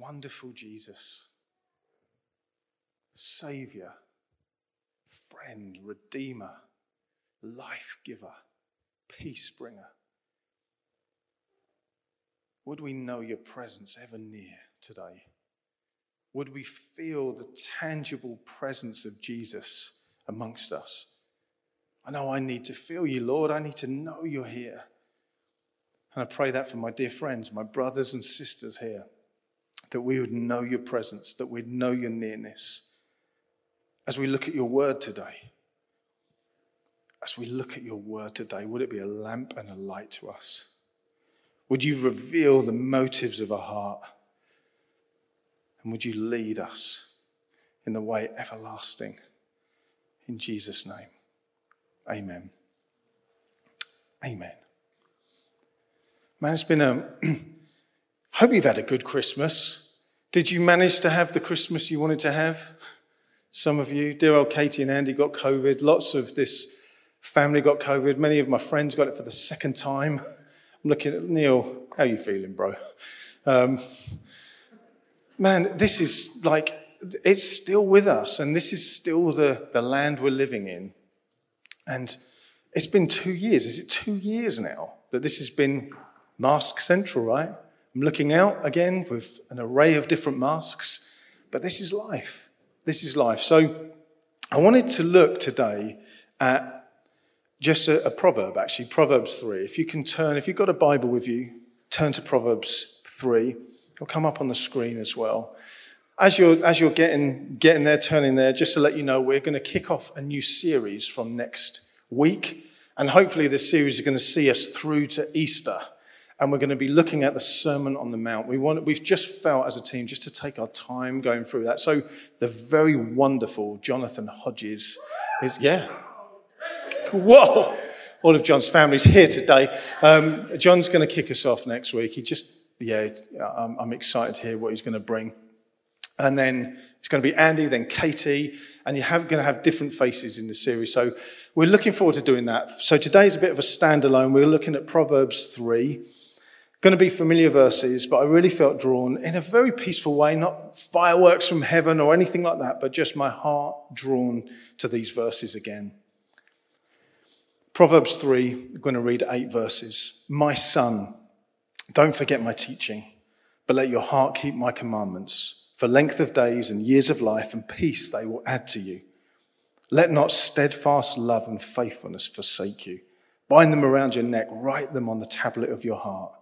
wonderful Jesus, Savior, friend, Redeemer, life giver, peace bringer. Would we know your presence ever near today? Would we feel the tangible presence of Jesus amongst us? I know I need to feel you, Lord. I need to know you're here. And I pray that for my dear friends, my brothers and sisters here, that we would know your presence, that we'd know your nearness. As we look at your word today, as we look at your word today, would it be a lamp and a light to us? Would you reveal the motives of our heart? And would you lead us in the way everlasting? In Jesus' name, amen. Amen. Man, it's been a. hope you've had a good Christmas. Did you manage to have the Christmas you wanted to have? Some of you, dear old Katie and Andy got COVID. Lots of this family got COVID. Many of my friends got it for the second time. I'm looking at Neil. How are you feeling, bro? Um, man, this is like, it's still with us, and this is still the, the land we're living in. And it's been two years. Is it two years now that this has been mask central, right? I'm looking out again with an array of different masks, but this is life. This is life. So I wanted to look today at just a, a proverb, actually, Proverbs 3. If you can turn, if you've got a Bible with you, turn to Proverbs 3. It'll come up on the screen as well. As you're, as you're getting, getting there, turning there, just to let you know, we're going to kick off a new series from next week. And hopefully, this series is going to see us through to Easter. And we're going to be looking at the Sermon on the Mount. We want, we've just felt as a team just to take our time going through that. So, the very wonderful Jonathan Hodges is, yeah. Whoa! All of John's family's here today. Um, John's going to kick us off next week. He just yeah, I'm, I'm excited to hear what he's going to bring. And then it's going to be Andy, then Katie, and you're going to have different faces in the series. So we're looking forward to doing that. So today's a bit of a standalone. We're looking at Proverbs 3. Going to be familiar verses, but I really felt drawn in a very peaceful way, not fireworks from heaven or anything like that, but just my heart drawn to these verses again. Proverbs 3, I'm going to read eight verses. My son, don't forget my teaching, but let your heart keep my commandments. For length of days and years of life and peace they will add to you. Let not steadfast love and faithfulness forsake you. Bind them around your neck, write them on the tablet of your heart,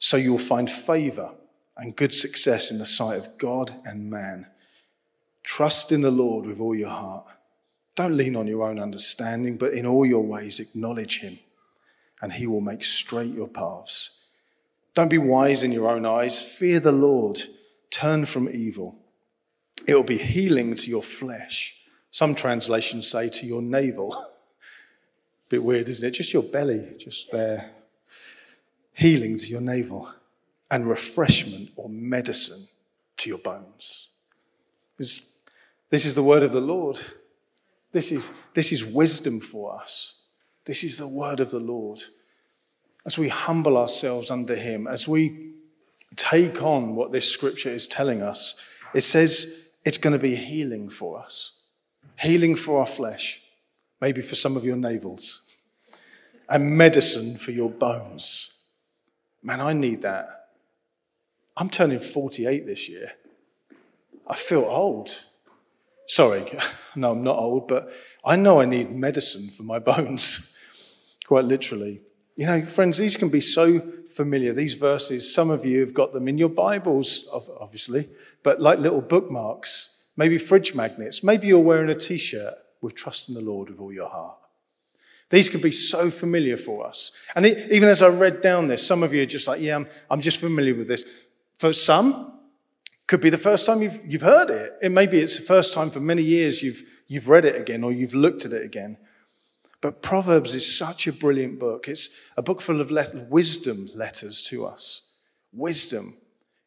so you will find favor and good success in the sight of God and man. Trust in the Lord with all your heart. Don't lean on your own understanding, but in all your ways acknowledge him, and he will make straight your paths. Don't be wise in your own eyes. Fear the Lord. Turn from evil. It will be healing to your flesh. Some translations say to your navel. Bit weird, isn't it? Just your belly, just there. Healing to your navel and refreshment or medicine to your bones. This, this is the word of the Lord. This is, this is wisdom for us. This is the word of the Lord as we humble ourselves under Him, as we take on what this scripture is telling us, it says it's going to be healing for us, healing for our flesh, maybe for some of your navels, and medicine for your bones. Man, I need that. I'm turning 48 this year. I feel old. Sorry, no, I'm not old, but I know I need medicine for my bones, quite literally. You know, friends, these can be so familiar. These verses, some of you have got them in your Bibles, obviously, but like little bookmarks, maybe fridge magnets. Maybe you're wearing a t shirt with trust in the Lord with all your heart. These can be so familiar for us. And it, even as I read down this, some of you are just like, yeah, I'm, I'm just familiar with this. For some, could be the first time you've, you've heard it. It maybe it's the first time for many years you've, you've read it again or you've looked at it again. But Proverbs is such a brilliant book. It's a book full of let- wisdom letters to us. Wisdom.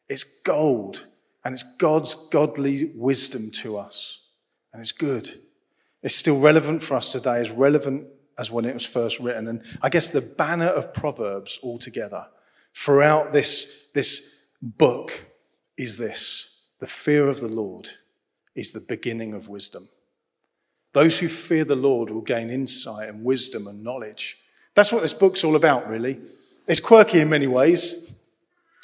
It's gold, and it's God's godly wisdom to us. And it's good. It's still relevant for us today, as relevant as when it was first written. And I guess the banner of Proverbs altogether throughout this, this book is this the fear of the Lord is the beginning of wisdom. Those who fear the Lord will gain insight and wisdom and knowledge. That's what this book's all about, really. It's quirky in many ways.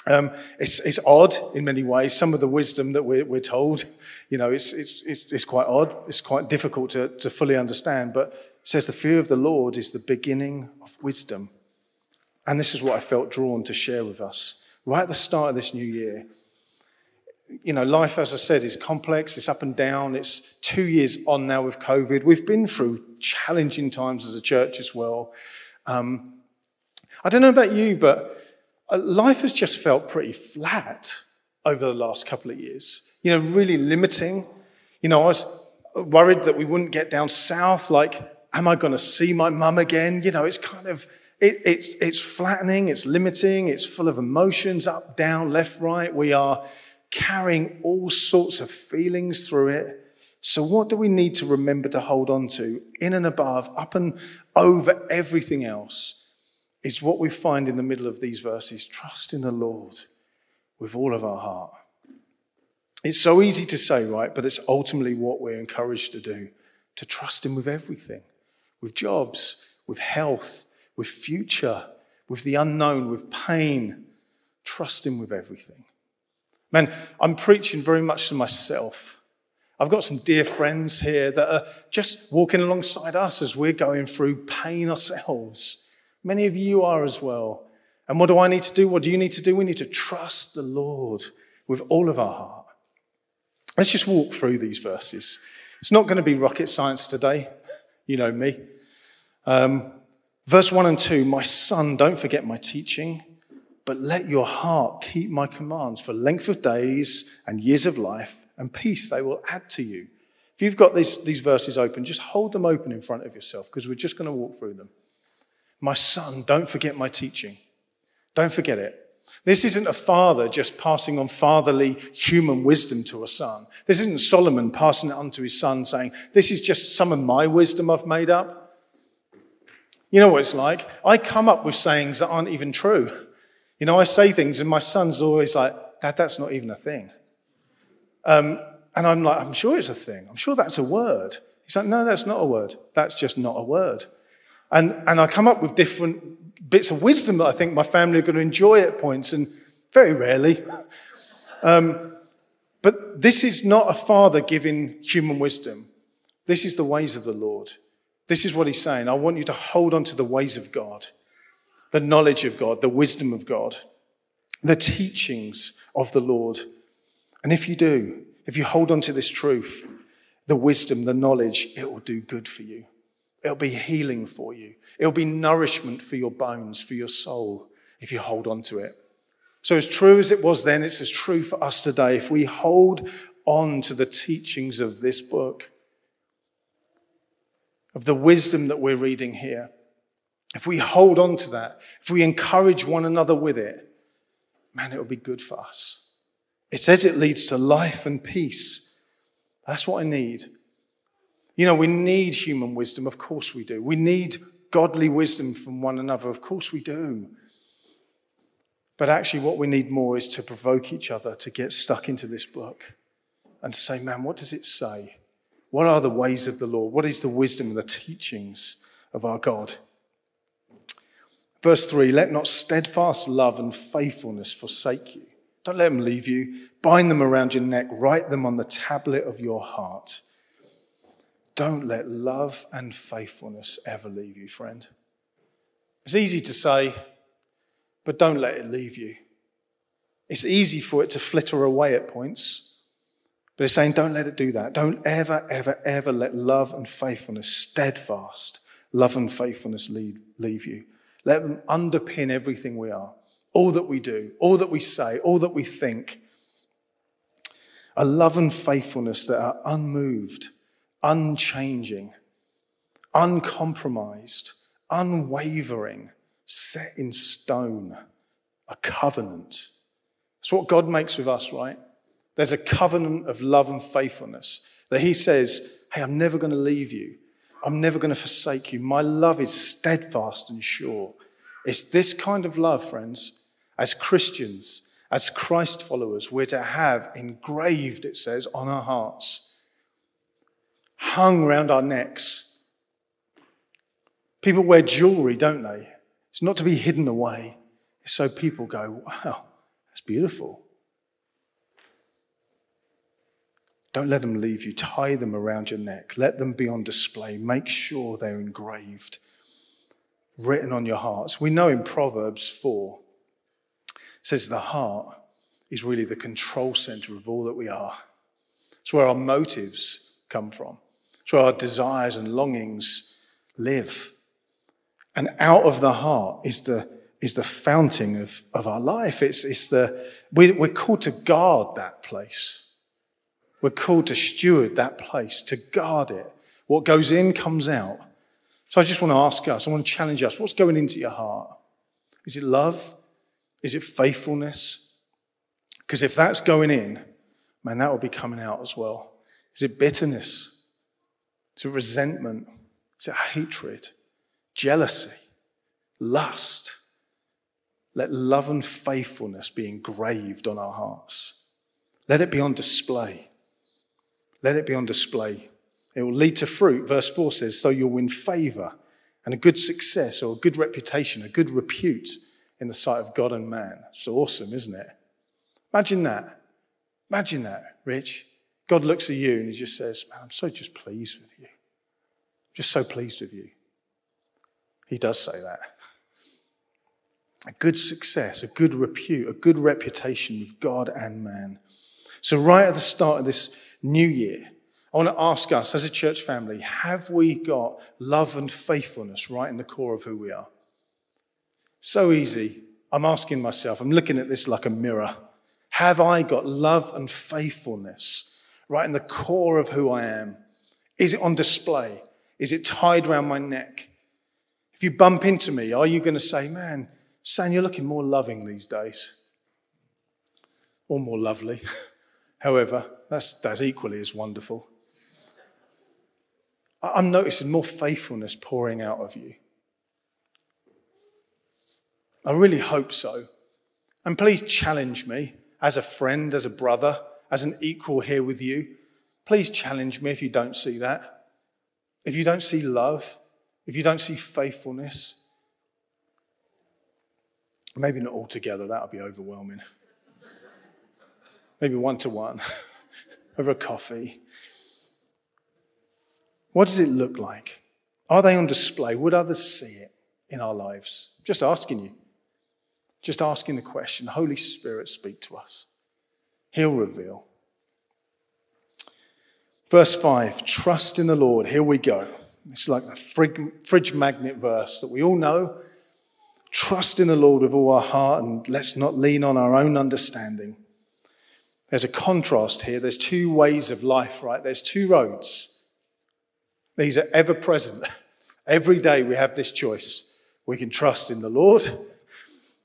Um, it's, it's, odd in many ways. Some of the wisdom that we're, we're told, you know, it's, it's, it's, it's, quite odd. It's quite difficult to, to fully understand. But says the fear of the Lord is the beginning of wisdom. And this is what I felt drawn to share with us right at the start of this new year. You know, life, as I said, is complex, it's up and down. It's two years on now with COVID. We've been through challenging times as a church as well. Um, I don't know about you, but uh, life has just felt pretty flat over the last couple of years. You know, really limiting. You know, I was worried that we wouldn't get down south. Like, am I going to see my mum again? You know, it's kind of it, it's, it's flattening, it's limiting, it's full of emotions up, down, left, right. We are carrying all sorts of feelings through it. So, what do we need to remember to hold on to in and above, up and over everything else? Is what we find in the middle of these verses trust in the Lord with all of our heart. It's so easy to say, right? But it's ultimately what we're encouraged to do to trust Him with everything with jobs, with health, with future, with the unknown, with pain. Trust Him with everything. Man, I'm preaching very much to myself. I've got some dear friends here that are just walking alongside us as we're going through pain ourselves. Many of you are as well. And what do I need to do? What do you need to do? We need to trust the Lord with all of our heart. Let's just walk through these verses. It's not going to be rocket science today. You know me. Um, Verse 1 and 2 My son, don't forget my teaching, but let your heart keep my commands for length of days and years of life and peace they will add to you. If you've got these, these verses open, just hold them open in front of yourself because we're just going to walk through them. My son, don't forget my teaching. Don't forget it. This isn't a father just passing on fatherly human wisdom to a son. This isn't Solomon passing it on to his son saying, This is just some of my wisdom I've made up. You know what it's like? I come up with sayings that aren't even true. You know, I say things, and my son's always like, Dad, that's not even a thing. Um, and I'm like, I'm sure it's a thing. I'm sure that's a word. He's like, No, that's not a word. That's just not a word. And, and I come up with different bits of wisdom that I think my family are going to enjoy at points, and very rarely. Um, but this is not a father giving human wisdom. This is the ways of the Lord. This is what he's saying. I want you to hold on to the ways of God, the knowledge of God, the wisdom of God, the teachings of the Lord. And if you do, if you hold on to this truth, the wisdom, the knowledge, it will do good for you. It'll be healing for you. It'll be nourishment for your bones, for your soul, if you hold on to it. So, as true as it was then, it's as true for us today. If we hold on to the teachings of this book, of the wisdom that we're reading here, if we hold on to that, if we encourage one another with it, man, it will be good for us. It says it leads to life and peace. That's what I need. You know, we need human wisdom. Of course we do. We need godly wisdom from one another. Of course we do. But actually, what we need more is to provoke each other to get stuck into this book and to say, man, what does it say? What are the ways of the Lord? What is the wisdom and the teachings of our God? Verse 3 Let not steadfast love and faithfulness forsake you. Don't let them leave you. Bind them around your neck, write them on the tablet of your heart. Don't let love and faithfulness ever leave you, friend. It's easy to say, but don't let it leave you. It's easy for it to flitter away at points. But it's saying, don't let it do that. Don't ever, ever, ever let love and faithfulness, steadfast love and faithfulness lead, leave you. Let them underpin everything we are, all that we do, all that we say, all that we think. A love and faithfulness that are unmoved, unchanging, uncompromised, unwavering, set in stone, a covenant. That's what God makes with us, right? There's a covenant of love and faithfulness that he says, Hey, I'm never going to leave you. I'm never going to forsake you. My love is steadfast and sure. It's this kind of love, friends, as Christians, as Christ followers, we're to have engraved, it says, on our hearts, hung round our necks. People wear jewelry, don't they? It's not to be hidden away. It's so people go, wow, that's beautiful. Don't let them leave you. Tie them around your neck. Let them be on display. Make sure they're engraved, written on your hearts. We know in Proverbs 4, says the heart is really the control center of all that we are. It's where our motives come from, where our desires and longings live. And out of the heart is the, is the fountain of, of our life. It's, it's the, we, we're called to guard that place. We're called to steward that place, to guard it. What goes in comes out. So I just want to ask us, I want to challenge us what's going into your heart? Is it love? Is it faithfulness? Because if that's going in, man, that will be coming out as well. Is it bitterness? It resentment? It hatred? Jealousy? Lust? Let love and faithfulness be engraved on our hearts. Let it be on display. Let it be on display. It will lead to fruit. Verse 4 says, So you'll win favor and a good success or a good reputation, a good repute in the sight of God and man. It's awesome, isn't it? Imagine that. Imagine that, Rich. God looks at you and he just says, Man, I'm so just pleased with you. I'm just so pleased with you. He does say that. A good success, a good repute, a good reputation with God and man. So, right at the start of this new year, I want to ask us as a church family have we got love and faithfulness right in the core of who we are? So easy. I'm asking myself, I'm looking at this like a mirror. Have I got love and faithfulness right in the core of who I am? Is it on display? Is it tied around my neck? If you bump into me, are you going to say, Man, San, you're looking more loving these days? Or more lovely? However, that's, that's equally as wonderful. I'm noticing more faithfulness pouring out of you. I really hope so. And please challenge me as a friend, as a brother, as an equal here with you. Please challenge me if you don't see that. If you don't see love, if you don't see faithfulness, maybe not all together, that would be overwhelming. Maybe one to one over a coffee. What does it look like? Are they on display? Would others see it in our lives? Just asking you. Just asking the question Holy Spirit, speak to us. He'll reveal. Verse 5 Trust in the Lord. Here we go. It's like a fridge magnet verse that we all know. Trust in the Lord with all our heart and let's not lean on our own understanding. There's a contrast here. There's two ways of life, right? There's two roads. These are ever present. Every day we have this choice. We can trust in the Lord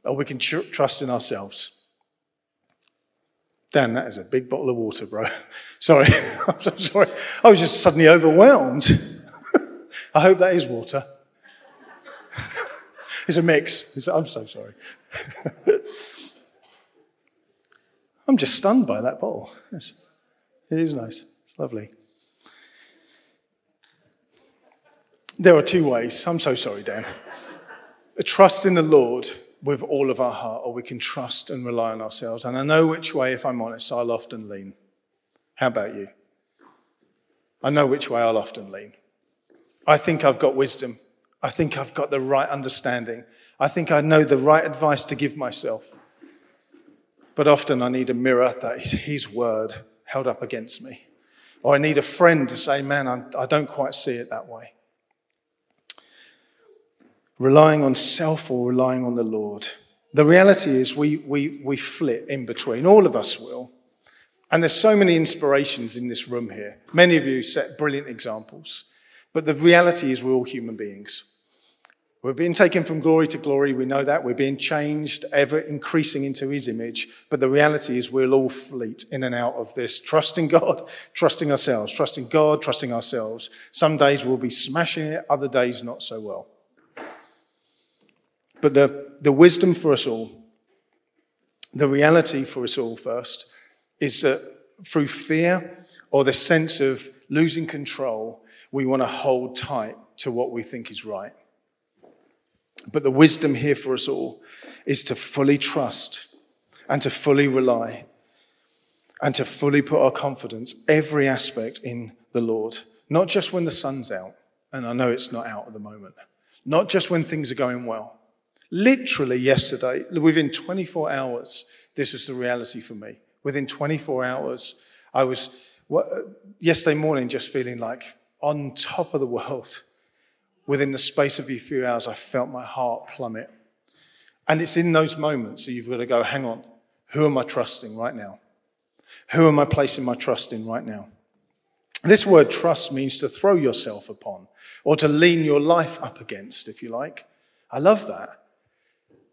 or we can tr- trust in ourselves. Dan, that is a big bottle of water, bro. sorry. I'm so sorry. I was just suddenly overwhelmed. I hope that is water. it's a mix. It's, I'm so sorry. I'm just stunned by that bottle. Yes. It is nice. It's lovely. There are two ways. I'm so sorry, Dan. A trust in the Lord with all of our heart, or we can trust and rely on ourselves. And I know which way, if I'm honest, I'll often lean. How about you? I know which way I'll often lean. I think I've got wisdom. I think I've got the right understanding. I think I know the right advice to give myself. But often I need a mirror that is His word held up against me. Or I need a friend to say, man, I don't quite see it that way. Relying on self or relying on the Lord. The reality is we, we, we flip in between. All of us will. And there's so many inspirations in this room here. Many of you set brilliant examples. But the reality is we're all human beings. We're being taken from glory to glory. We know that. We're being changed, ever increasing into his image. But the reality is we'll all fleet in and out of this, trusting God, trusting ourselves, trusting God, trusting ourselves. Some days we'll be smashing it, other days not so well. But the, the wisdom for us all, The reality for us all first is that through fear or the sense of losing control, we want to hold tight to what we think is right. But the wisdom here for us all is to fully trust and to fully rely and to fully put our confidence, every aspect, in the Lord. Not just when the sun's out, and I know it's not out at the moment, not just when things are going well. Literally, yesterday, within 24 hours, this was the reality for me. Within 24 hours, I was yesterday morning just feeling like on top of the world. Within the space of a few hours, I felt my heart plummet. And it's in those moments that you've got to go, hang on, who am I trusting right now? Who am I placing my trust in right now? This word trust means to throw yourself upon or to lean your life up against, if you like. I love that.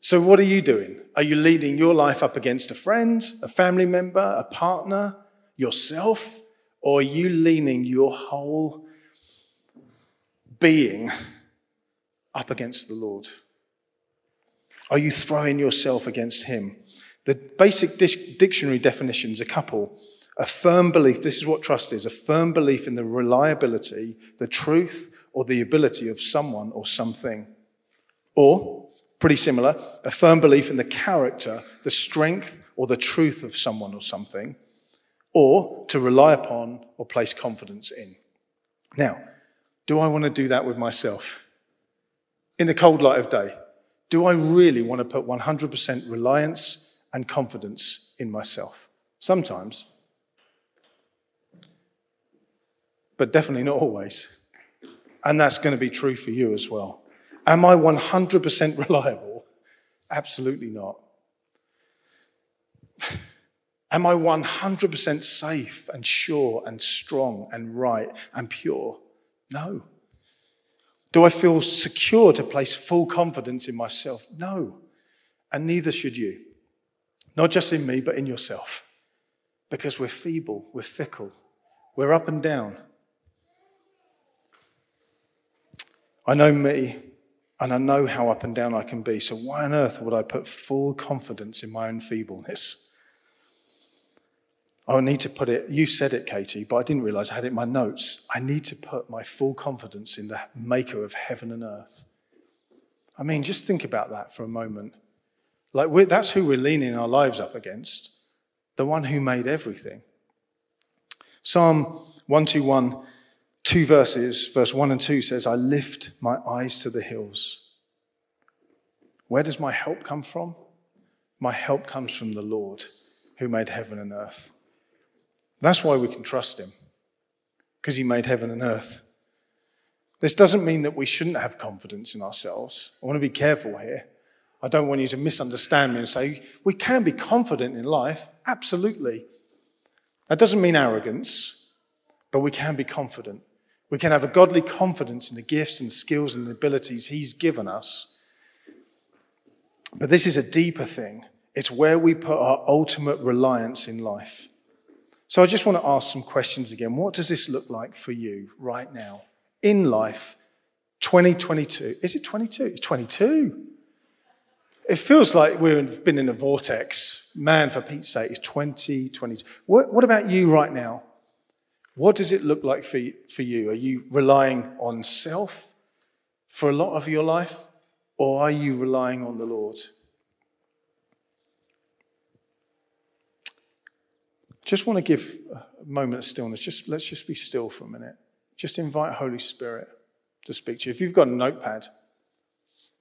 So, what are you doing? Are you leading your life up against a friend, a family member, a partner, yourself? Or are you leaning your whole being up against the Lord? Are you throwing yourself against Him? The basic dictionary definitions, a couple. A firm belief, this is what trust is a firm belief in the reliability, the truth, or the ability of someone or something. Or, pretty similar, a firm belief in the character, the strength, or the truth of someone or something. Or to rely upon or place confidence in. Now, do I want to do that with myself? In the cold light of day, do I really want to put 100% reliance and confidence in myself. Sometimes, but definitely not always. And that's going to be true for you as well. Am I 100% reliable? Absolutely not. Am I 100% safe and sure and strong and right and pure? No. Do I feel secure to place full confidence in myself? No. And neither should you. Not just in me, but in yourself. Because we're feeble, we're fickle, we're up and down. I know me, and I know how up and down I can be. So, why on earth would I put full confidence in my own feebleness? I need to put it, you said it, Katie, but I didn't realize I had it in my notes. I need to put my full confidence in the maker of heaven and earth. I mean, just think about that for a moment. Like, that's who we're leaning our lives up against, the one who made everything. Psalm 121, two verses, verse 1 and 2 says, I lift my eyes to the hills. Where does my help come from? My help comes from the Lord who made heaven and earth. That's why we can trust him, because he made heaven and earth. This doesn't mean that we shouldn't have confidence in ourselves. I want to be careful here. I don't want you to misunderstand me and say, we can be confident in life. Absolutely. That doesn't mean arrogance, but we can be confident. We can have a godly confidence in the gifts and skills and abilities He's given us. But this is a deeper thing. It's where we put our ultimate reliance in life. So I just want to ask some questions again. What does this look like for you right now in life, 2022? Is it 22? It's 22. It feels like we've been in a vortex. Man, for Pete's sake, it's 2022. What, what about you right now? What does it look like for, for you? Are you relying on self for a lot of your life, or are you relying on the Lord? Just want to give a moment of stillness. Just let's just be still for a minute. Just invite Holy Spirit to speak to you. If you've got a notepad,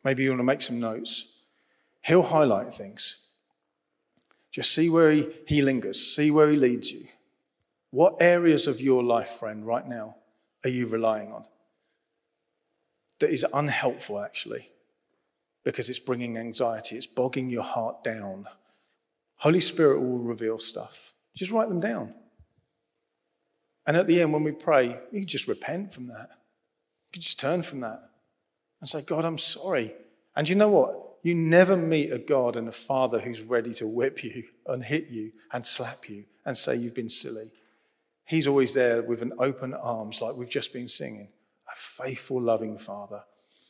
maybe you want to make some notes. He'll highlight things. Just see where he, he lingers, see where he leads you. What areas of your life, friend, right now, are you relying on? That is unhelpful, actually, because it's bringing anxiety, it's bogging your heart down. Holy Spirit will reveal stuff. Just write them down. And at the end, when we pray, you can just repent from that. You can just turn from that and say, God, I'm sorry. And you know what? You never meet a God and a father who's ready to whip you and hit you and slap you and say you've been silly. He's always there with an open arms, like we've just been singing. A faithful, loving father.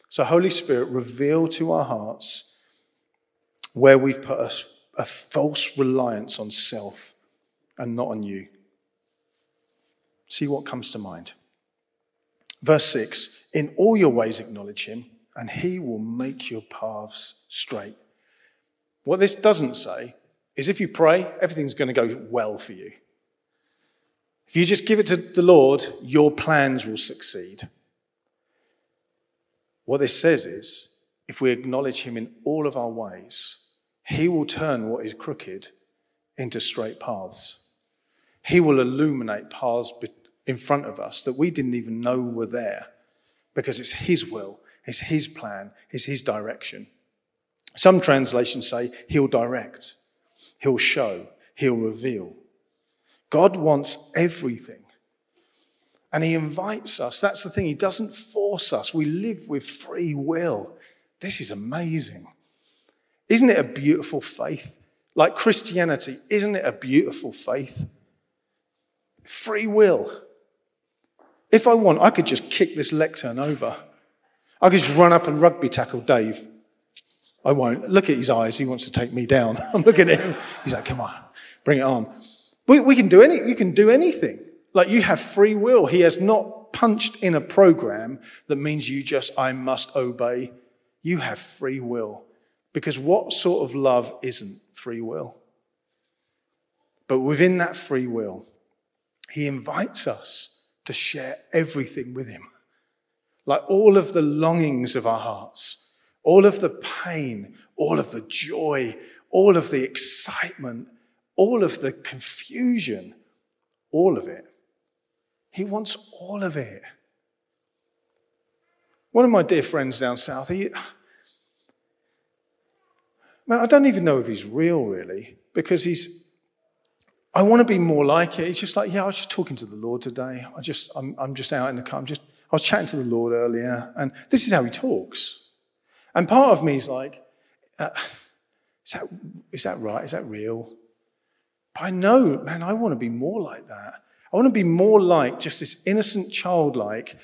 So, Holy Spirit, reveal to our hearts where we've put a a false reliance on self and not on you. See what comes to mind. Verse 6 In all your ways acknowledge him, and he will make your paths straight. What this doesn't say is if you pray, everything's going to go well for you. If you just give it to the Lord, your plans will succeed. What this says is if we acknowledge him in all of our ways, he will turn what is crooked into straight paths. He will illuminate paths in front of us that we didn't even know were there because it's His will, it's His plan, it's His direction. Some translations say He'll direct, He'll show, He'll reveal. God wants everything. And He invites us. That's the thing. He doesn't force us. We live with free will. This is amazing. Isn't it a beautiful faith? Like Christianity, isn't it a beautiful faith? Free will. If I want, I could just kick this lectern over. I could just run up and rugby tackle Dave. I won't. Look at his eyes. He wants to take me down. I'm looking at him. He's like, come on, bring it on. We, we can do any, you can do anything. Like you have free will. He has not punched in a program that means you just, I must obey. You have free will. Because what sort of love isn't free will? But within that free will, he invites us to share everything with him. Like all of the longings of our hearts, all of the pain, all of the joy, all of the excitement, all of the confusion, all of it. He wants all of it. One of my dear friends down south, he, Man, I don't even know if he's real, really, because he's. I want to be more like it. He's just like, yeah, I was just talking to the Lord today. I just, I'm, I'm just out in the car. I'm just, I was chatting to the Lord earlier, and this is how he talks. And part of me is like, uh, is that, is that right? Is that real? But I know, man, I want to be more like that. I want to be more like just this innocent childlike,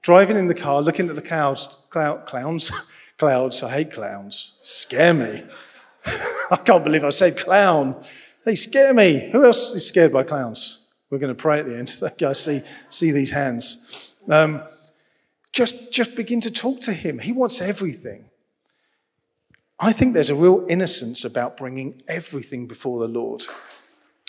driving in the car, looking at the clouds, cloud, clowns, Clouds, I hate clowns. Scare me. I can't believe I said clown. They scare me. Who else is scared by clowns? We're going to pray at the end. I see, see these hands. Um, just, just begin to talk to him. He wants everything. I think there's a real innocence about bringing everything before the Lord.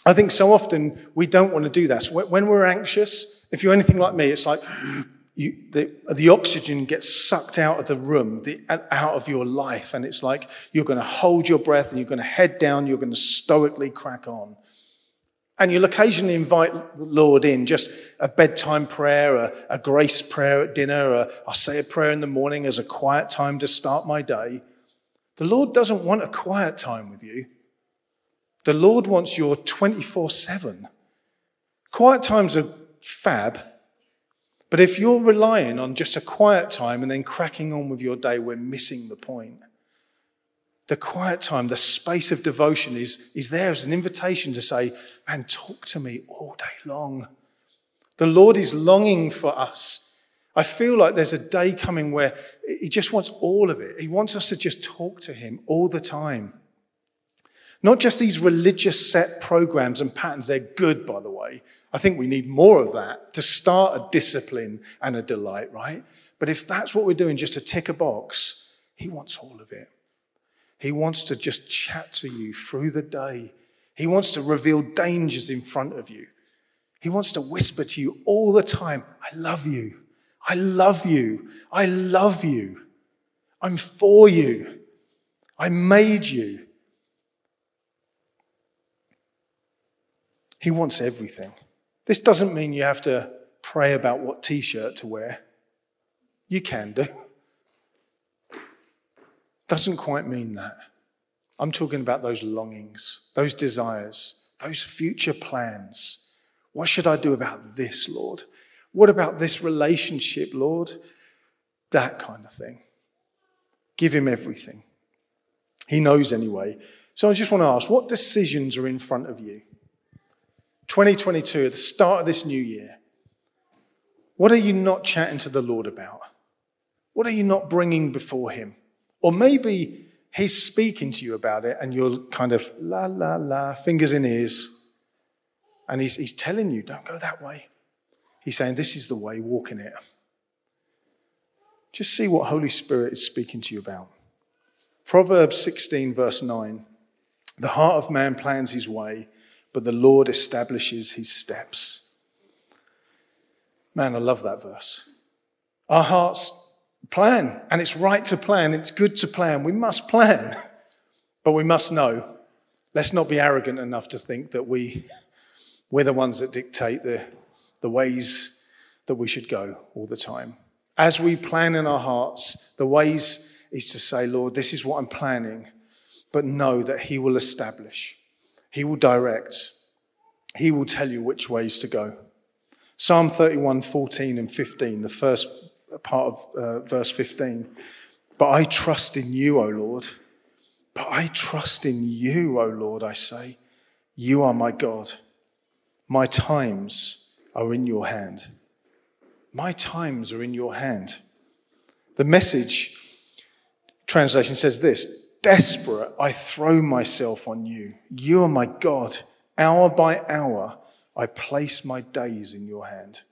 I think so often we don't want to do that. So when we're anxious, if you're anything like me, it's like, you, the, the oxygen gets sucked out of the room, the, out of your life, and it's like you're going to hold your breath and you're going to head down, you're going to stoically crack on. And you'll occasionally invite the Lord in, just a bedtime prayer, a, a grace prayer at dinner, a, I'll say a prayer in the morning as a quiet time to start my day. The Lord doesn't want a quiet time with you. The Lord wants your 24 7. Quiet times are fab, but if you're relying on just a quiet time and then cracking on with your day, we're missing the point. The quiet time, the space of devotion is, is there as an invitation to say, Man, talk to me all day long. The Lord is longing for us. I feel like there's a day coming where He just wants all of it. He wants us to just talk to Him all the time. Not just these religious set programs and patterns, they're good, by the way. I think we need more of that to start a discipline and a delight, right? But if that's what we're doing, just to tick a box, He wants all of it. He wants to just chat to you through the day. He wants to reveal dangers in front of you. He wants to whisper to you all the time, I love you. I love you. I love you. I'm for you. I made you. He wants everything. This doesn't mean you have to pray about what t shirt to wear. You can do. Doesn't quite mean that. I'm talking about those longings, those desires, those future plans. What should I do about this, Lord? What about this relationship, Lord? That kind of thing. Give him everything. He knows anyway. So I just want to ask what decisions are in front of you? 2022, at the start of this new year, what are you not chatting to the Lord about? What are you not bringing before Him? Or maybe He's speaking to you about it, and you're kind of la, la, la, fingers in ears. And he's, he's telling you, don't go that way. He's saying, this is the way, walk in it. Just see what Holy Spirit is speaking to you about. Proverbs 16, verse 9 The heart of man plans his way, but the Lord establishes his steps. Man, I love that verse. Our hearts plan, and it's right to plan. It's good to plan. We must plan, but we must know. Let's not be arrogant enough to think that we, we're the ones that dictate the, the ways that we should go all the time. As we plan in our hearts, the ways is to say, Lord, this is what I'm planning, but know that He will establish, He will direct, He will tell you which ways to go. Psalm 31, 14 and 15, the first part of uh, verse 15. But I trust in you, O Lord. But I trust in you, O Lord, I say. You are my God. My times are in your hand. My times are in your hand. The message translation says this Desperate, I throw myself on you. You are my God. Hour by hour, I place my days in your hand.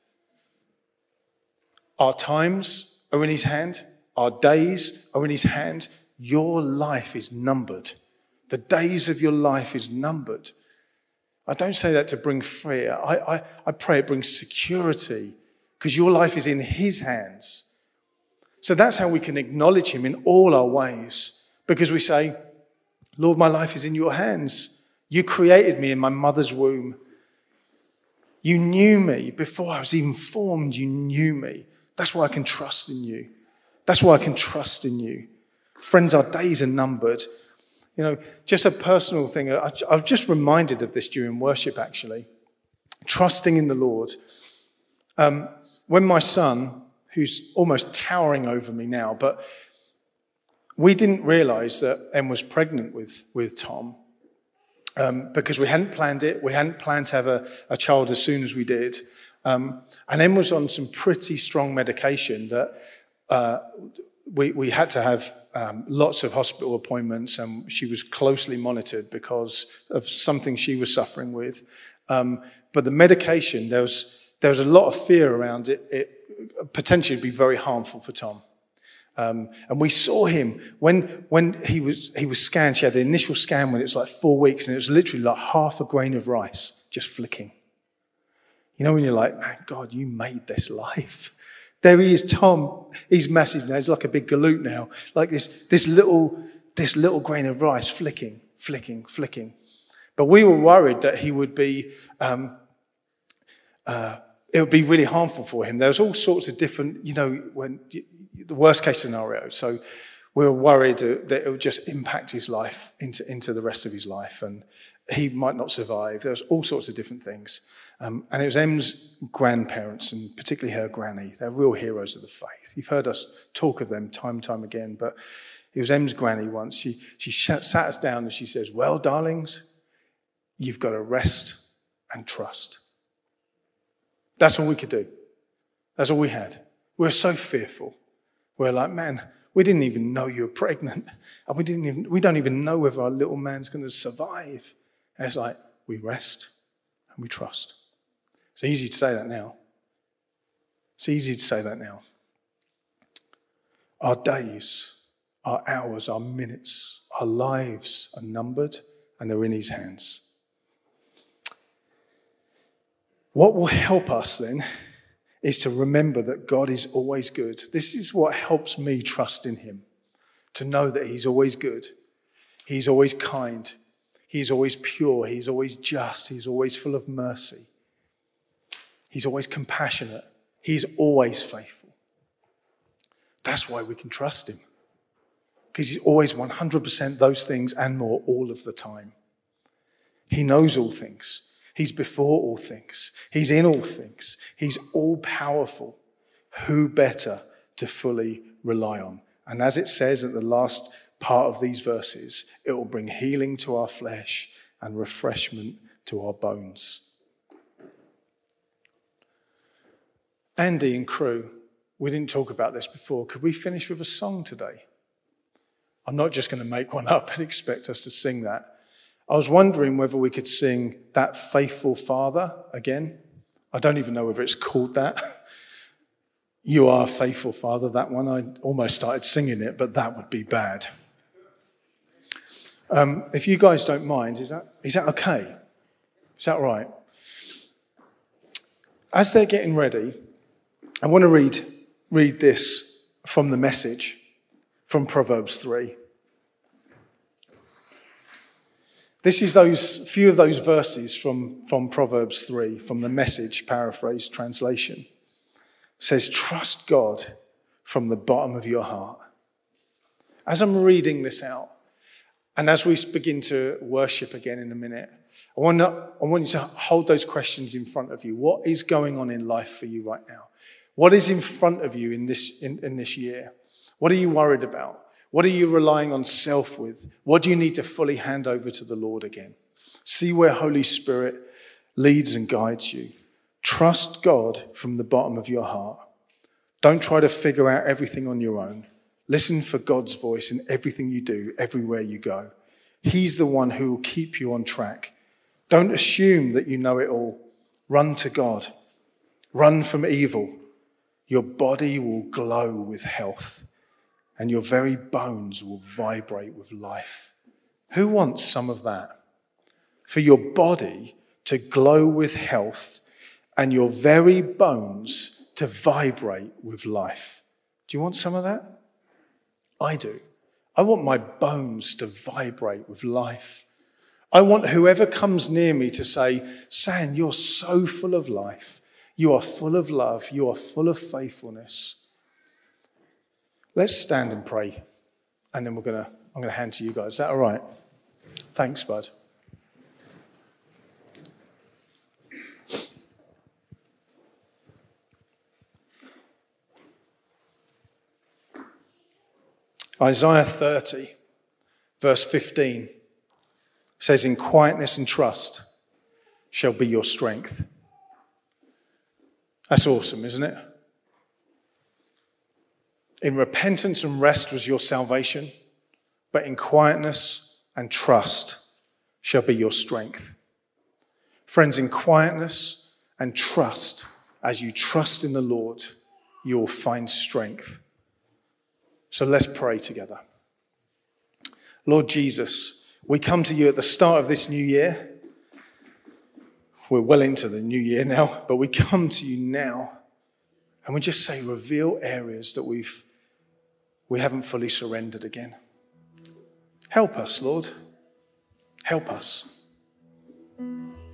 Our times are in his hand, our days are in his hand. Your life is numbered. The days of your life is numbered. I don't say that to bring fear. I, I, I pray it brings security because your life is in his hands. So that's how we can acknowledge him in all our ways because we say, Lord, my life is in your hands. You created me in my mother's womb. You knew me before I was even formed. You knew me. That's why I can trust in you. That's why I can trust in you. Friends, our days are numbered. You know, just a personal thing. I, I was just reminded of this during worship, actually. Trusting in the Lord. Um, when my son, who's almost towering over me now, but we didn't realize that Em was pregnant with, with Tom um, because we hadn't planned it. We hadn't planned to have a, a child as soon as we did. Um, and Em was on some pretty strong medication that uh, we, we had to have um, lots of hospital appointments, and she was closely monitored because of something she was suffering with. Um, but the medication, there was, there was a lot of fear around it. It potentially be very harmful for Tom. Um, and we saw him when, when he, was, he was scanned. She had the initial scan when it was like four weeks, and it was literally like half a grain of rice just flicking. You know, when you're like, man, God, you made this life. There he is, Tom. He's massive now. He's like a big galoot now. Like this, this little, this little grain of rice flicking, flicking, flicking. But we were worried that he would be, um, uh, it would be really harmful for him. There was all sorts of different, you know, when the worst case scenario. So we were worried that it would just impact his life into, into the rest of his life and he might not survive. There was all sorts of different things. Um, and it was Em's grandparents, and particularly her granny. They're real heroes of the faith. You've heard us talk of them time and time again, but it was Em's granny once. She, she sat us down and she says, Well, darlings, you've got to rest and trust. That's all we could do. That's all we had. We were so fearful. We we're like, man, we didn't even know you were pregnant. And we, didn't even, we don't even know whether our little man's going to survive. And it's like, we rest and we trust. It's easy to say that now. It's easy to say that now. Our days, our hours, our minutes, our lives are numbered and they're in His hands. What will help us then is to remember that God is always good. This is what helps me trust in Him, to know that He's always good, He's always kind, He's always pure, He's always just, He's always full of mercy. He's always compassionate. He's always faithful. That's why we can trust him. Because he's always 100% those things and more all of the time. He knows all things. He's before all things. He's in all things. He's all powerful. Who better to fully rely on? And as it says at the last part of these verses, it will bring healing to our flesh and refreshment to our bones. Andy and crew, we didn't talk about this before. Could we finish with a song today? I'm not just going to make one up and expect us to sing that. I was wondering whether we could sing That Faithful Father again. I don't even know whether it's called that. You are faithful, Father. That one, I almost started singing it, but that would be bad. Um, if you guys don't mind, is that, is that okay? Is that right? As they're getting ready, I want to read, read this from the message from Proverbs 3. This is those few of those verses from, from Proverbs 3, from the message paraphrase translation. It says, Trust God from the bottom of your heart. As I'm reading this out, and as we begin to worship again in a minute, I want, to, I want you to hold those questions in front of you. What is going on in life for you right now? What is in front of you in this, in, in this year? What are you worried about? What are you relying on self with? What do you need to fully hand over to the Lord again? See where Holy Spirit leads and guides you. Trust God from the bottom of your heart. Don't try to figure out everything on your own. Listen for God's voice in everything you do, everywhere you go. He's the one who will keep you on track. Don't assume that you know it all. Run to God. Run from evil. Your body will glow with health and your very bones will vibrate with life. Who wants some of that? For your body to glow with health and your very bones to vibrate with life. Do you want some of that? I do. I want my bones to vibrate with life. I want whoever comes near me to say, San, you're so full of life. You are full of love. You are full of faithfulness. Let's stand and pray, and then we're gonna, I'm going to hand to you guys. Is that all right? Thanks, bud. Isaiah 30, verse 15 says, In quietness and trust shall be your strength. That's awesome, isn't it? In repentance and rest was your salvation, but in quietness and trust shall be your strength. Friends, in quietness and trust, as you trust in the Lord, you will find strength. So let's pray together. Lord Jesus, we come to you at the start of this new year. We're well into the new year now, but we come to you now and we just say, reveal areas that we've we haven't fully surrendered again. Help us, Lord. Help us.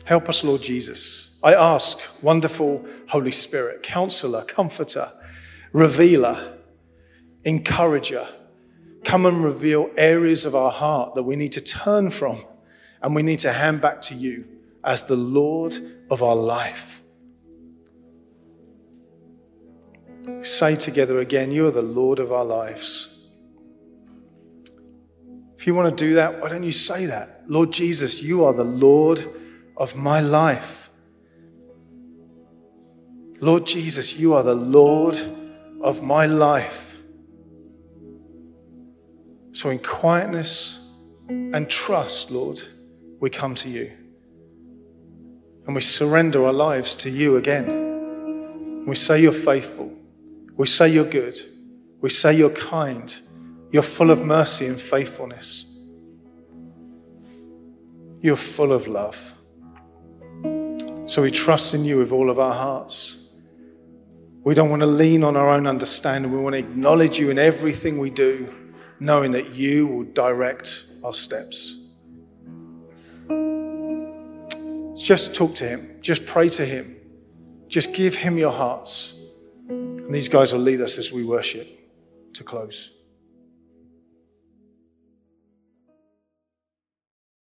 Help us, Lord Jesus. I ask, wonderful Holy Spirit, counselor, comforter, revealer, encourager, come and reveal areas of our heart that we need to turn from and we need to hand back to you as the Lord of our life. Say together again, You are the Lord of our lives. If you want to do that, why don't you say that? Lord Jesus, you are the Lord of my life. Lord Jesus, you are the Lord of my life. So, in quietness and trust, Lord, we come to you. And we surrender our lives to you again. We say you're faithful. We say you're good. We say you're kind. You're full of mercy and faithfulness. You're full of love. So we trust in you with all of our hearts. We don't want to lean on our own understanding. We want to acknowledge you in everything we do, knowing that you will direct our steps. Just talk to him. Just pray to him. Just give him your hearts. And these guys will lead us as we worship to close.